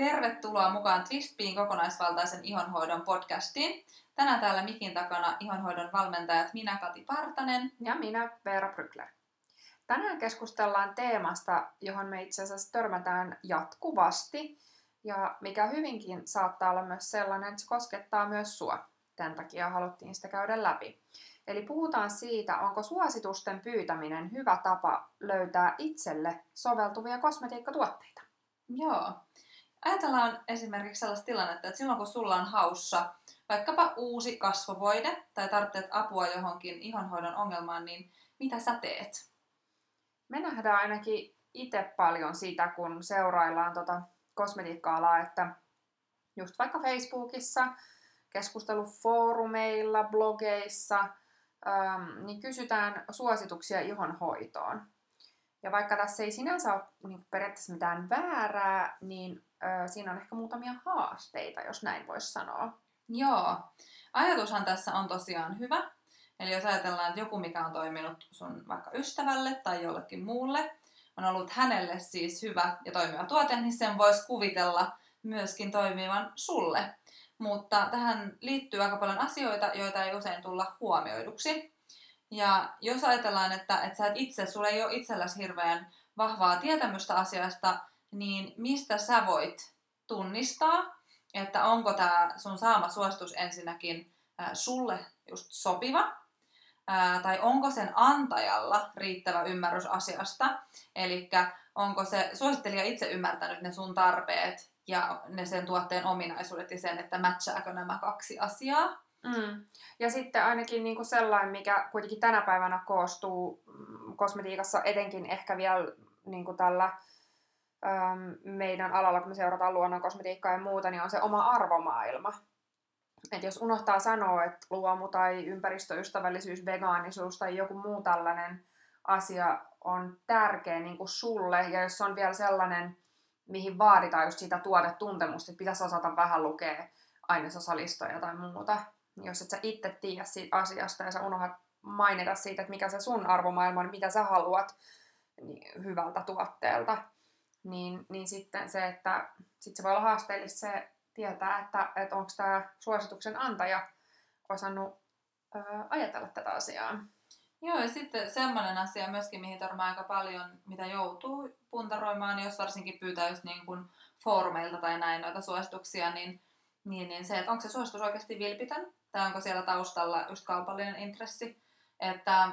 Tervetuloa mukaan Twistpiin kokonaisvaltaisen ihonhoidon podcastiin. Tänään täällä mikin takana ihonhoidon valmentajat minä Kati Partanen. Ja minä Veera Brykler. Tänään keskustellaan teemasta, johon me itse asiassa törmätään jatkuvasti ja mikä hyvinkin saattaa olla myös sellainen, että se koskettaa myös sua. Tämän takia haluttiin sitä käydä läpi. Eli puhutaan siitä, onko suositusten pyytäminen hyvä tapa löytää itselle soveltuvia kosmetiikkatuotteita. Joo. Ajatellaan esimerkiksi sellaista tilannetta, että silloin kun sulla on haussa vaikkapa uusi kasvovoide tai tarvitset apua johonkin ihonhoidon ongelmaan, niin mitä sä teet? Me nähdään ainakin itse paljon sitä, kun seuraillaan tota kosmetiikka-alaa, että just vaikka Facebookissa, keskustelufoorumeilla, blogeissa, ähm, niin kysytään suosituksia ihonhoitoon. Ja vaikka tässä ei sinänsä ole niin periaatteessa mitään väärää, niin ö, siinä on ehkä muutamia haasteita, jos näin voisi sanoa. Joo. Ajatushan tässä on tosiaan hyvä. Eli jos ajatellaan, että joku, mikä on toiminut sun vaikka ystävälle tai jollekin muulle, on ollut hänelle siis hyvä ja toimiva tuote, niin sen voisi kuvitella myöskin toimivan sulle. Mutta tähän liittyy aika paljon asioita, joita ei usein tulla huomioiduksi. Ja jos ajatellaan, että, että sä et itse, sulla ei ole itselläsi hirveän vahvaa tietämystä asiasta, niin mistä sä voit tunnistaa, että onko tämä sun saama suositus ensinnäkin sulle just sopiva, tai onko sen antajalla riittävä ymmärrys asiasta, eli onko se suosittelija itse ymmärtänyt ne sun tarpeet ja ne sen tuotteen ominaisuudet ja sen, että matchaaako nämä kaksi asiaa. Mm. Ja sitten ainakin niinku sellainen, mikä kuitenkin tänä päivänä koostuu mm, kosmetiikassa etenkin ehkä vielä niinku tällä äm, meidän alalla, kun me seurataan luonnon kosmetiikkaa ja muuta, niin on se oma arvomaailma. Et jos unohtaa sanoa, että luomu tai ympäristöystävällisyys, vegaanisuus tai joku muu tällainen asia on tärkeä niin kuin sulle, ja jos on vielä sellainen, mihin vaaditaan just sitä tuotetuntemusta, että pitäisi osata vähän lukea ainesosalistoja tai muuta, jos et sä itse tiedä siitä asiasta ja sä unohdat mainita siitä, että mikä se sun arvomaailma on, mitä sä haluat niin hyvältä tuotteelta, niin, niin sitten se, että sit se voi olla haasteellista se tietää, että, että onko tämä suosituksen antaja osannut ö, ajatella tätä asiaa. Joo, ja sitten semmoinen asia myöskin, mihin törmää aika paljon, mitä joutuu puntaroimaan, jos varsinkin pyytää just niin kuin foorumeilta tai näin noita suosituksia, niin, niin, niin se, että onko se suositus oikeasti vilpitön, tai onko siellä taustalla just kaupallinen intressi. Että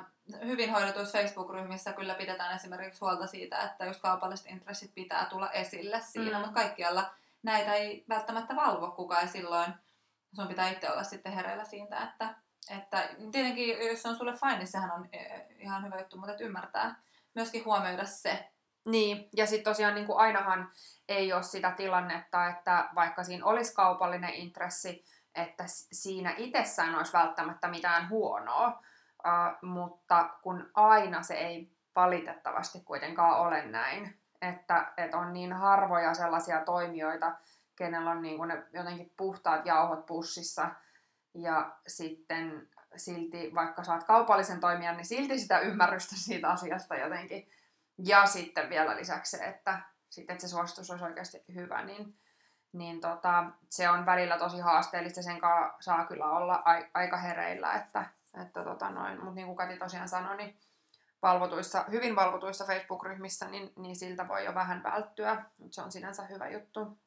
hyvin hoidetuissa Facebook-ryhmissä kyllä pidetään esimerkiksi huolta siitä, että just kaupalliset intressit pitää tulla esille siinä, mm. mutta kaikkialla näitä ei välttämättä valvo kukaan ja silloin sun pitää itse olla sitten hereillä siitä, että, että tietenkin jos se on sulle fine, niin sehän on e, ihan hyvä juttu, mutta että ymmärtää myöskin huomioida se. Niin, ja sitten tosiaan niin kuin ainahan ei ole sitä tilannetta, että vaikka siinä olisi kaupallinen intressi, että siinä itsessään olisi välttämättä mitään huonoa, mutta kun aina se ei valitettavasti kuitenkaan ole näin, että, että on niin harvoja sellaisia toimijoita, kenellä on niin kuin ne jotenkin puhtaat jauhot pussissa ja sitten silti, vaikka saat kaupallisen toimijan, niin silti sitä ymmärrystä siitä asiasta jotenkin. Ja sitten vielä lisäksi se, että, sitten, että se suositus olisi oikeasti hyvä, niin, niin tota, se on välillä tosi haasteellista. Sen kanssa saa kyllä olla aika hereillä, että, että tota noin. Mutta niin kuin Kati tosiaan sanoi, niin valvotuissa, hyvin valvotuissa Facebook-ryhmissä, niin, niin siltä voi jo vähän välttyä. Se on sinänsä hyvä juttu.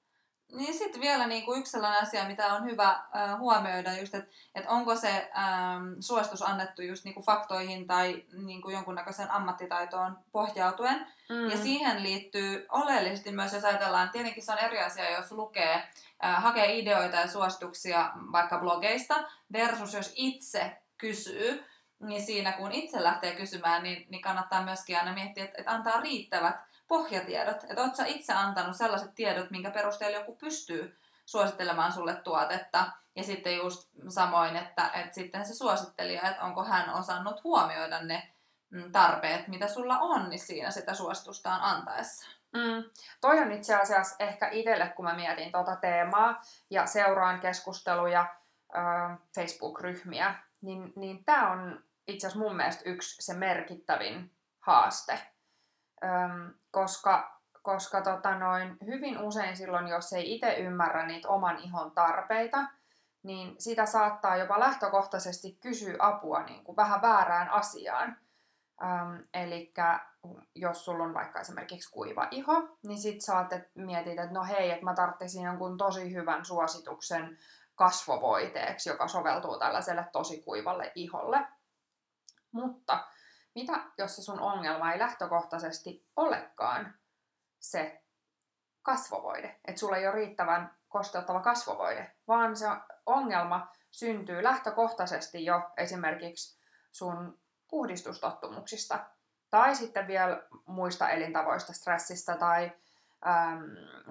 Niin sitten vielä niin kuin yksi sellainen asia, mitä on hyvä äh, huomioida, just, että et onko se ähm, suositus annettu just niin kuin faktoihin tai niin kuin jonkunnäköiseen ammattitaitoon pohjautuen. Mm. Ja siihen liittyy oleellisesti myös, jos ajatellaan, tietenkin se on eri asia, jos lukee, äh, hakee ideoita ja suosituksia vaikka blogeista, versus jos itse kysyy, niin siinä kun itse lähtee kysymään, niin, niin kannattaa myöskin aina miettiä, että, että antaa riittävät pohjatiedot. Että ootko itse antanut sellaiset tiedot, minkä perusteella joku pystyy suosittelemaan sulle tuotetta. Ja sitten just samoin, että, että sitten se suosittelija, että onko hän osannut huomioida ne mm, tarpeet, mitä sulla on, niin siinä sitä suositustaan antaessa. Mm. Toi on itse asiassa ehkä itselle, kun mä mietin tuota teemaa ja seuraan keskusteluja, Facebook-ryhmiä, niin, niin tämä on itse asiassa mun mielestä yksi se merkittävin haaste. Öm, koska koska tota noin, hyvin usein silloin, jos ei itse ymmärrä niitä oman ihon tarpeita, niin sitä saattaa jopa lähtökohtaisesti kysyä apua niin kuin vähän väärään asiaan. Ähm, eli jos sulla on vaikka esimerkiksi kuiva iho, niin sit saatte mietit, että no hei, että mä tarvitsisin jonkun tosi hyvän suosituksen kasvovoiteeksi, joka soveltuu tällaiselle tosi kuivalle iholle. Mutta mitä jos se sun ongelma ei lähtökohtaisesti olekaan se kasvovoide, että sulla ei ole riittävän kosteuttava kasvovoide, vaan se ongelma syntyy lähtökohtaisesti jo esimerkiksi sun puhdistustottumuksista tai sitten vielä muista elintavoista, stressistä tai äm,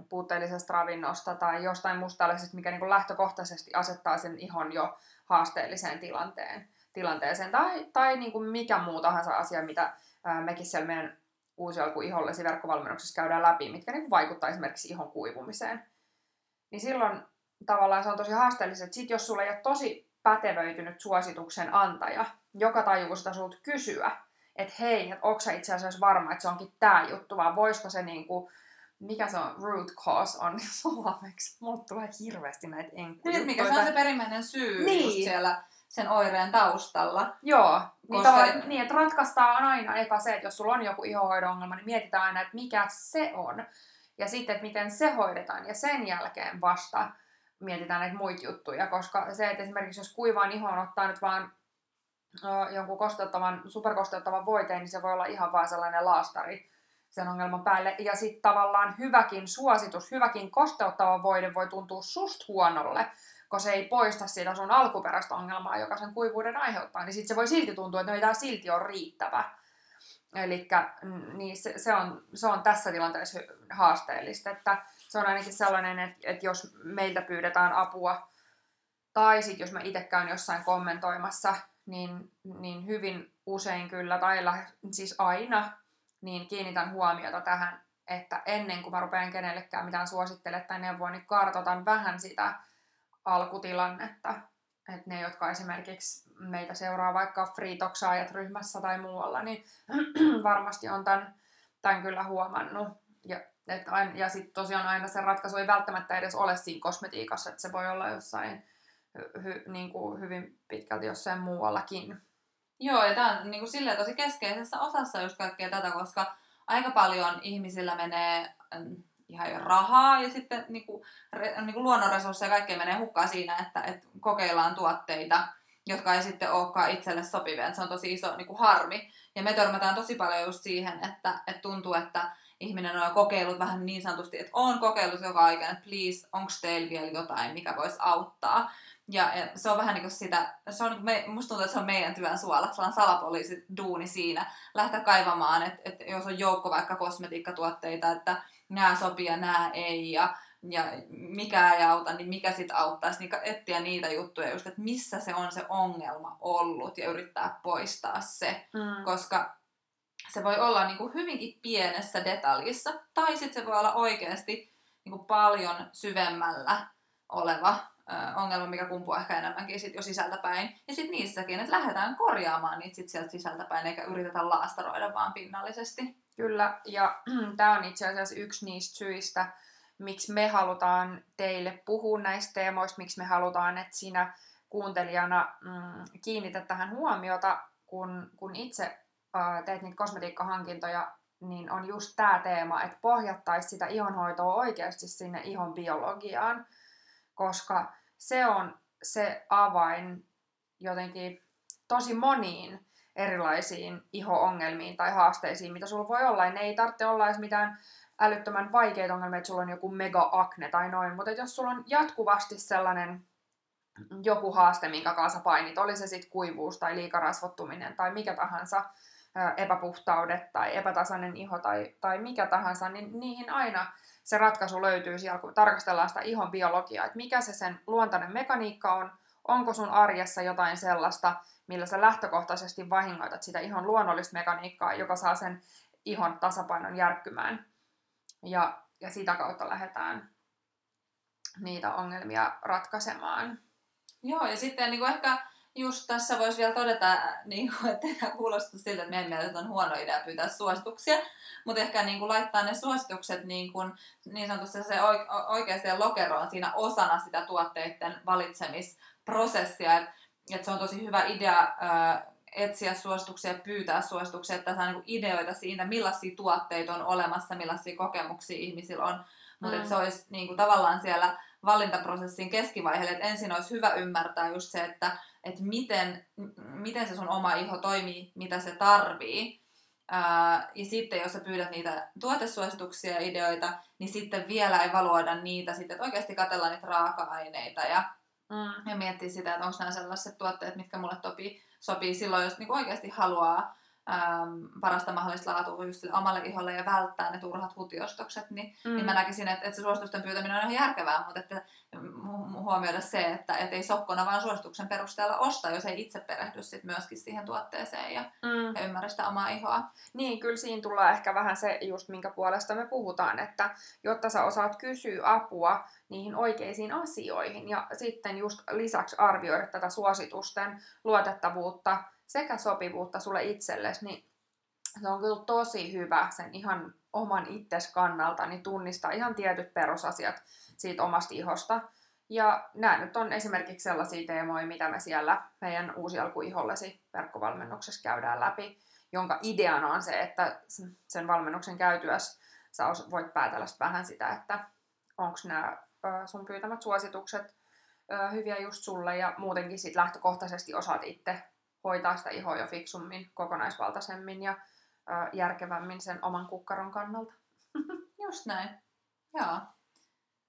puutteellisesta ravinnosta tai jostain muusta mikä niin kuin lähtökohtaisesti asettaa sen ihon jo haasteelliseen tilanteen, tilanteeseen. Tai, tai niin kuin mikä muu tahansa asia, mitä ää, mekin siellä meidän uusi alku ihollesi verkkovalmennuksessa käydään läpi, mitkä niin kuin vaikuttaa esimerkiksi ihon kuivumiseen. Niin silloin tavallaan se on tosi haasteellista, että sit jos sulla ei ole tosi pätevöitynyt suosituksen antaja, joka tajuu sitä sulta kysyä, että hei, että onko itse asiassa varma, että se onkin tämä juttu, vaan voisiko se niinku, mikä se on, root cause on suomeksi. Mulle tulee hirveästi näitä enkkujuttuja. Niin, mikä se on se perimmäinen syy niin. just siellä sen oireen taustalla. Joo, niin, Koska... niin että ratkaistaan aina eka se, että jos sulla on joku ihohoidon ongelma, niin mietitään aina, että mikä se on. Ja sitten, että miten se hoidetaan. Ja sen jälkeen vasta mietitään näitä muita juttuja. Koska se, että esimerkiksi jos kuivaan ihoon ottaa nyt vaan jonkun kosteuttavan, superkosteuttavan voiteen, niin se voi olla ihan vaan sellainen laastari sen ongelman päälle. Ja sitten tavallaan hyväkin suositus, hyväkin kosteuttava voide voi tuntua susta huonolle, kun se ei poista sitä sun alkuperäistä ongelmaa, joka sen kuivuuden aiheuttaa, niin sitten se voi silti tuntua, että no ei tämä silti ole riittävä. Eli niin se, se, on, se on tässä tilanteessa haasteellista, että se on ainakin sellainen, että, että jos meiltä pyydetään apua, tai sitten jos mä itse käyn jossain kommentoimassa niin, niin hyvin usein kyllä, tai siis aina, niin kiinnitän huomiota tähän, että ennen kuin mä rupean kenellekään mitään suosittele tai neuvoa, niin kartoitan vähän sitä alkutilannetta. Että ne, jotka esimerkiksi meitä seuraa vaikka Freetoxaajat ryhmässä tai muualla, niin varmasti on tämän, tämän kyllä huomannut. Ja, ja sitten tosiaan aina se ratkaisu ei välttämättä edes ole siinä kosmetiikassa, että se voi olla jossain hy, niin kuin hyvin pitkälti jossain muuallakin. Joo, ja tämä on niin kuin silleen tosi keskeisessä osassa just kaikkea tätä, koska aika paljon ihmisillä menee mm, ihan jo rahaa ja sitten niin kuin, re, niin kuin luonnonresursseja ja kaikkea menee hukkaan siinä, että, että kokeillaan tuotteita, jotka ei sitten olekaan itselle sopivia. Se on tosi iso niin kuin harmi. Ja me törmätään tosi paljon just siihen, että, että tuntuu, että ihminen on jo kokeillut vähän niin sanotusti, että on kokeillut joka aikana, että please, onko teillä vielä jotain, mikä voisi auttaa. Ja, ja se on vähän niin kuin sitä, se on, me, musta tuntuu, että se on meidän työn suola, se on salapoliisi duuni siinä, lähteä kaivamaan, että, että jos on joukko vaikka kosmetiikkatuotteita, että nämä sopii ja nämä ei, ja, ja mikä ei auta, niin mikä sitten auttaisi, niin etsiä niitä juttuja just, että missä se on se ongelma ollut ja yrittää poistaa se, mm. koska se voi olla niin kuin hyvinkin pienessä detaljissa, tai sitten se voi olla oikeasti niin kuin paljon syvemmällä oleva ongelma, mikä kumpuaa ehkä enemmänkin sit jo sisältäpäin. Ja sitten niissäkin, että lähdetään korjaamaan niitä sit sieltä sisältäpäin, eikä yritetä laastaroida vaan pinnallisesti. Kyllä, ja tämä on itse asiassa yksi niistä syistä, miksi me halutaan teille puhua näistä teemoista, miksi me halutaan, että sinä kuuntelijana mm, kiinnität tähän huomiota, kun, kun itse teet niitä kosmetiikkahankintoja, niin on just tämä teema, että pohjattaisi sitä ihonhoitoa oikeasti sinne ihon biologiaan, koska se on se avain jotenkin tosi moniin erilaisiin iho-ongelmiin tai haasteisiin, mitä sulla voi olla. Ja ne ei tarvitse olla edes mitään älyttömän vaikeita ongelmia, että sulla on joku mega-akne tai noin, mutta jos sulla on jatkuvasti sellainen joku haaste, minkä kanssa painit, oli se sitten kuivuus tai liikarasvottuminen tai mikä tahansa, epäpuhtaudet tai epätasainen iho tai, tai mikä tahansa, niin niihin aina se ratkaisu löytyy siellä, kun tarkastellaan sitä ihon biologiaa, että mikä se sen luontainen mekaniikka on, onko sun arjessa jotain sellaista, millä sä lähtökohtaisesti vahingoitat sitä ihon luonnollista mekaniikkaa, joka saa sen ihon tasapainon järkkymään. Ja, ja sitä kautta lähdetään niitä ongelmia ratkaisemaan. Joo, ja sitten niin kuin ehkä just tässä voisi vielä todeta, niin kuin, että tämä kuulostaa siltä, että meidän mielestä on huono idea pyytää suosituksia, mutta ehkä niin kuin, laittaa ne suositukset niin, kuin, niin sanotusti se oikeaan lokeroon siinä osana sitä tuotteiden valitsemisprosessia. Että et se on tosi hyvä idea ää, etsiä suosituksia ja pyytää suosituksia, että saa niin ideoita siitä, millaisia tuotteita on olemassa, millaisia kokemuksia ihmisillä on. Mutta mm. se olisi niin kuin, tavallaan siellä valintaprosessin keskivaiheelle, että ensin olisi hyvä ymmärtää just se, että, että miten, miten se sun oma iho toimii, mitä se tarvii. Ää, ja sitten jos sä pyydät niitä tuotesuosituksia ja ideoita, niin sitten vielä evaluoida niitä, sitten, että oikeasti katsellaan niitä raaka-aineita ja, mm. ja miettiä sitä, että onko nämä sellaiset tuotteet, mitkä mulle topii, sopii silloin, jos niin oikeasti haluaa ähm, parasta mahdollista laatua just sille omalle iholle ja välttää ne turhat hutiostokset, niin, mm. niin mä näkisin, että, että se suositusten pyytäminen on ihan järkevää, mutta että huomioida se, että et ei sokkona vaan suosituksen perusteella osta, jos ei itse perehdy sit myöskin siihen tuotteeseen ja, mm. ja ymmärrä sitä omaa ihoa. Niin, kyllä siinä tulee ehkä vähän se just, minkä puolesta me puhutaan, että jotta sä osaat kysyä apua niihin oikeisiin asioihin ja sitten just lisäksi arvioida tätä suositusten luotettavuutta, sekä sopivuutta sulle itsellesi, niin se on kyllä tosi hyvä sen ihan oman itses kannalta, niin tunnistaa ihan tietyt perusasiat siitä omasta ihosta. Ja nämä nyt on esimerkiksi sellaisia teemoja, mitä me siellä meidän uusi alkuihollesi verkkovalmennuksessa käydään läpi, jonka ideana on se, että sen valmennuksen käytyäs sä voit päätellä vähän sitä, että onko nämä sun pyytämät suositukset hyviä just sulle ja muutenkin sit lähtökohtaisesti osaat itse hoitaa sitä ihoa jo fiksummin, kokonaisvaltaisemmin ja ö, järkevämmin sen oman kukkaron kannalta. Just näin. Joo.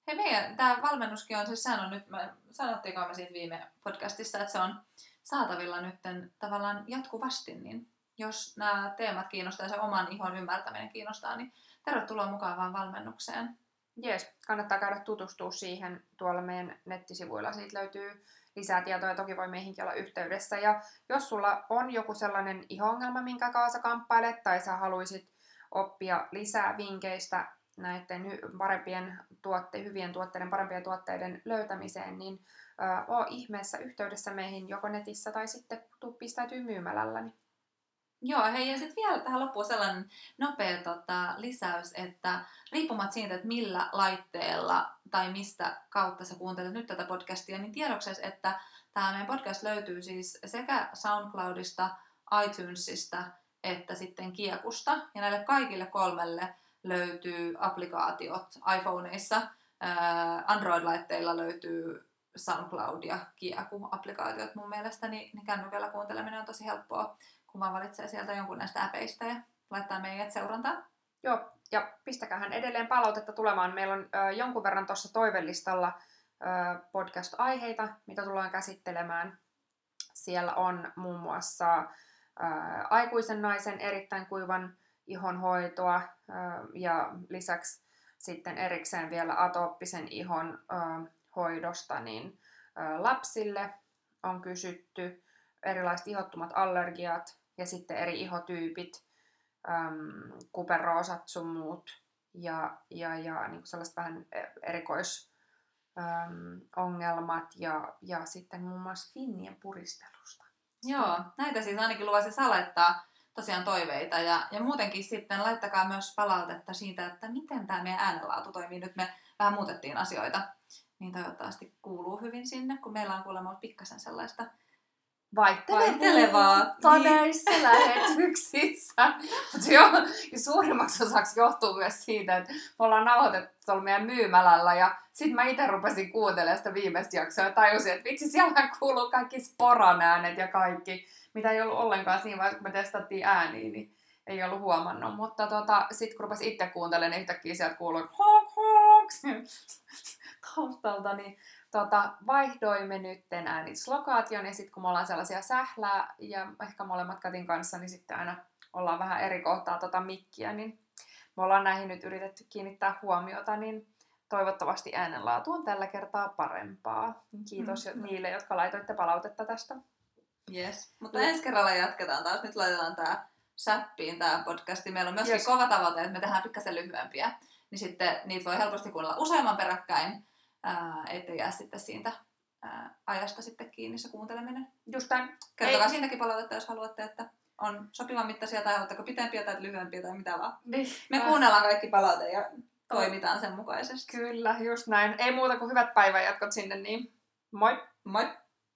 Hei meidän, tämä valmennuskin on, siis sehän on nyt, me, sanottiinko me siitä viime podcastissa, että se on saatavilla nyt tavallaan jatkuvasti, niin jos nämä teemat kiinnostaa ja se oman ihon ymmärtäminen kiinnostaa, niin tervetuloa mukaan vaan valmennukseen. Jees, kannattaa käydä tutustua siihen tuolla meidän nettisivuilla. Siitä löytyy lisää tietoa toki voi meihinkin olla yhteydessä. Ja jos sulla on joku sellainen iho-ongelma, minkä kanssa kamppailet, tai sä haluaisit oppia lisää vinkkeistä näiden parempien tuotte, hyvien tuotteiden, parempien tuotteiden löytämiseen, niin ö, oo ihmeessä yhteydessä meihin joko netissä tai sitten tuu pistäytyy myymälällä. Joo, hei ja sitten vielä tähän loppuun sellainen nopea tota, lisäys, että riippumatta siitä, että millä laitteella tai mistä kautta sä kuuntelet nyt tätä podcastia, niin tiedokses, että tämä meidän podcast löytyy siis sekä SoundCloudista, iTunesista että sitten Kiekusta. Ja näille kaikille kolmelle löytyy applikaatiot iPhoneissa. Android-laitteilla löytyy SoundCloud ja Kieku-applikaatiot mun mielestä, niin, kännykällä kuunteleminen on tosi helppoa kun vaan valitsee sieltä jonkun näistä äpeistä ja laittaa meidät seurantaan. Joo, ja pistäkähän edelleen palautetta tulemaan. Meillä on ö, jonkun verran tuossa toivellistalla ö, podcast-aiheita, mitä tullaan käsittelemään. Siellä on muun muassa ö, aikuisen naisen erittäin kuivan ihonhoitoa ö, ja lisäksi sitten erikseen vielä atooppisen ihon ö, hoidosta niin ö, lapsille on kysytty erilaiset ihottumat allergiat, ja sitten eri ihotyypit, äm, kuperoosat sun muut ja, ja, ja niin sellaiset vähän erikoisongelmat ja, ja sitten muun muassa finnien puristelusta. Joo, näitä siis ainakin luvasi salaittaa tosiaan toiveita ja, ja muutenkin sitten laittakaa myös palautetta siitä, että miten tämä meidän äänenlaatu toimii. Nyt me vähän muutettiin asioita, niin toivottavasti kuuluu hyvin sinne, kun meillä on kuulemma pikkasen sellaista vaihtelevaa todeissa niin. lähetyksissä. Mutta joo, ja suurimmaksi osaksi johtuu myös siitä, että me ollaan nauhoitettu tuolla meidän myymälällä ja sitten mä itse rupesin kuuntelemaan sitä viimeistä jaksoa ja tajusin, että vitsi siellä kuuluu kaikki sporan äänet ja kaikki, mitä ei ollut ollenkaan siinä vaiheessa, kun me testattiin ääniä, niin ei ollut huomannut. Mutta tota, sitten kun rupesin itse kuuntelemaan, niin yhtäkkiä sieltä kuului honk honk taustalta, niin tota, vaihdoimme nytten äänityslokaation ja sitten kun me ollaan sellaisia sählää ja ehkä molemmat Katin kanssa, niin sitten aina ollaan vähän eri kohtaa tota mikkiä, niin me ollaan näihin nyt yritetty kiinnittää huomiota, niin toivottavasti äänenlaatu on tällä kertaa parempaa. Kiitos mm-hmm. niille, jotka laitoitte palautetta tästä. Yes. Mutta mm. ensi kerralla jatketaan taas. Nyt laitetaan tämä säppiin tämä podcasti. Meillä on myöskin yes. kova tavoite, että me tehdään pikkasen lyhyempiä. Niin sitten niitä voi helposti kuunnella useamman peräkkäin ää, ettei jää sitten siitä ää, ajasta sitten kiinni se kuunteleminen. Just näin. Kertokaa Ei. siitäkin palautetta, jos haluatte, että on sopivan mittaisia tai haluatteko pitempiä tai lyhyempiä tai mitä vaan. Niin. Me kuunnellaan kaikki palaute ja toimitaan sen mukaisesti. Kyllä, just näin. Ei muuta kuin hyvät päivänjatkot sinne, niin moi! Moi!